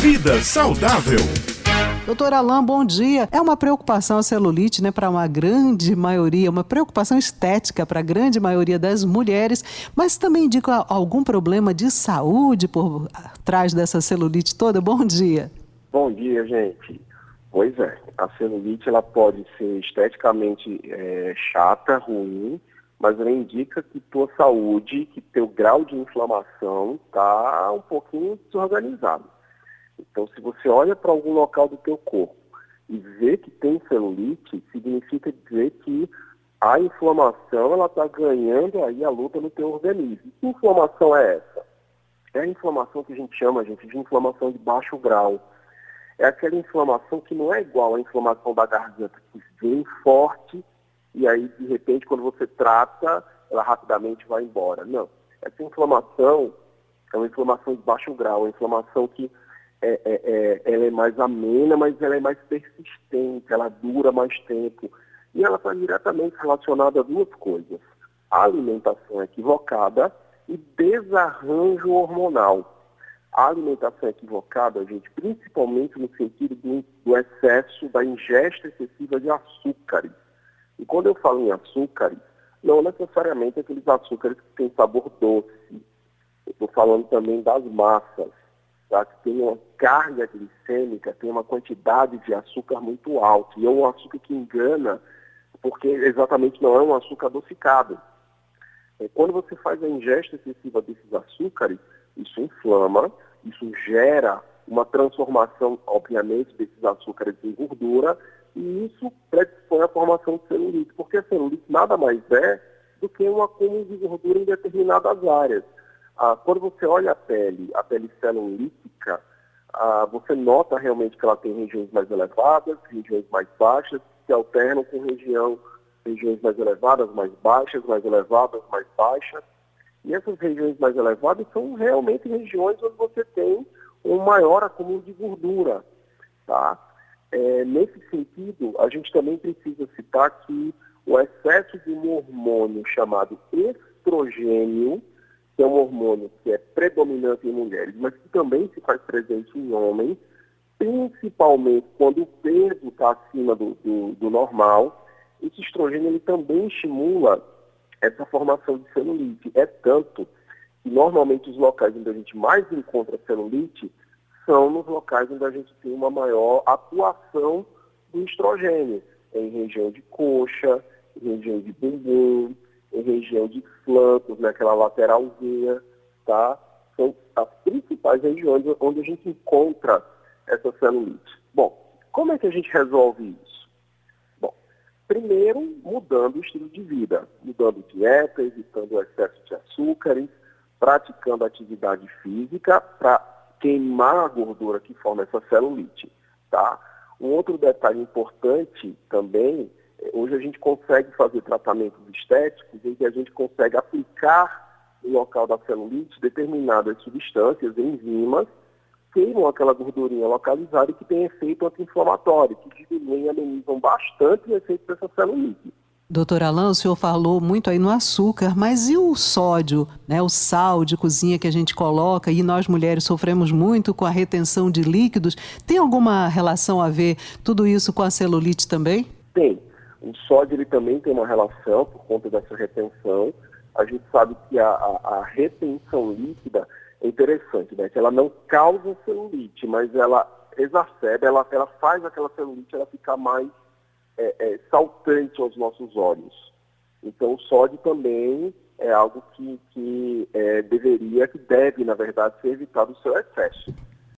Vida saudável. Doutor Alain, bom dia. É uma preocupação a celulite, né, para uma grande maioria, uma preocupação estética para a grande maioria das mulheres, mas também indica algum problema de saúde por trás dessa celulite toda? Bom dia. Bom dia, gente. Pois é, a celulite ela pode ser esteticamente é, chata, ruim, mas ela indica que tua saúde, que teu grau de inflamação está um pouquinho desorganizado. Então, se você olha para algum local do teu corpo e vê que tem celulite, significa dizer que a inflamação ela está ganhando aí a luta no teu organismo. Que inflamação é essa? É a inflamação que a gente chama, gente, de inflamação de baixo grau. É aquela inflamação que não é igual à inflamação da garganta, que vem forte e aí, de repente, quando você trata, ela rapidamente vai embora. Não. Essa inflamação é uma inflamação de baixo grau, uma inflamação que é, é, é, ela é mais amena, mas ela é mais persistente, ela dura mais tempo. E ela está diretamente relacionada a duas coisas: a alimentação equivocada e desarranjo hormonal. A alimentação equivocada, gente, principalmente no sentido do, do excesso da ingesta excessiva de açúcares. E quando eu falo em açúcares, não necessariamente aqueles açúcares que têm sabor doce. Eu estou falando também das massas tá? que tem uma carga glicêmica, tem uma quantidade de açúcar muito alta. E é um açúcar que engana, porque exatamente não é um açúcar adocicado. É, quando você faz a ingesta excessiva desses açúcares, isso inflama, isso gera uma transformação, obviamente, desses açúcares em gordura, e isso predispõe à formação de celulite, porque a celulite nada mais é do que um acúmulo de gordura em determinadas áreas. Ah, quando você olha a pele, a pele celulítica, ah, você nota realmente que ela tem regiões mais elevadas, regiões mais baixas, que se alternam com região, regiões mais elevadas, mais baixas, mais elevadas, mais baixas. E essas regiões mais elevadas são realmente regiões onde você tem um maior acúmulo de gordura. Tá? É, nesse sentido, a gente também precisa citar que o excesso de um hormônio chamado estrogênio, que é um hormônio que é predominante em mulheres, mas que também se faz presente em homens, principalmente quando o peso está acima do, do, do, normal. Esse estrogênio ele também estimula essa formação de celulite. É tanto que normalmente os locais onde a gente mais encontra celulite são nos locais onde a gente tem uma maior atuação do estrogênio, em região de coxa, em região de bumbum, em região de flancos, naquela lateralzinha, tá? São as principais regiões onde a gente encontra essa celulite. Bom, como é que a gente resolve isso? Bom, primeiro, mudando o estilo de vida, mudando dieta, evitando o excesso de açúcares, praticando atividade física para queimar a gordura que forma essa celulite, tá? Um outro detalhe importante também Hoje a gente consegue fazer tratamentos estéticos em que a gente consegue aplicar no local da celulite determinadas substâncias, enzimas, queimam aquela gordurinha localizada e que tem efeito anti-inflamatório, que diminuem e amenizam bastante o efeito dessa celulite. Doutor Alain, o senhor falou muito aí no açúcar, mas e o sódio, né, o sal de cozinha que a gente coloca e nós mulheres sofremos muito com a retenção de líquidos? Tem alguma relação a ver tudo isso com a celulite também? Tem. O sódio ele também tem uma relação por conta dessa retenção. A gente sabe que a, a, a retenção líquida é interessante, né? Que ela não causa celulite, mas ela exacerba, ela, ela faz aquela celulite ela ficar mais é, é, saltante aos nossos olhos. Então o sódio também é algo que, que é, deveria, que deve, na verdade, ser evitado o seu excesso.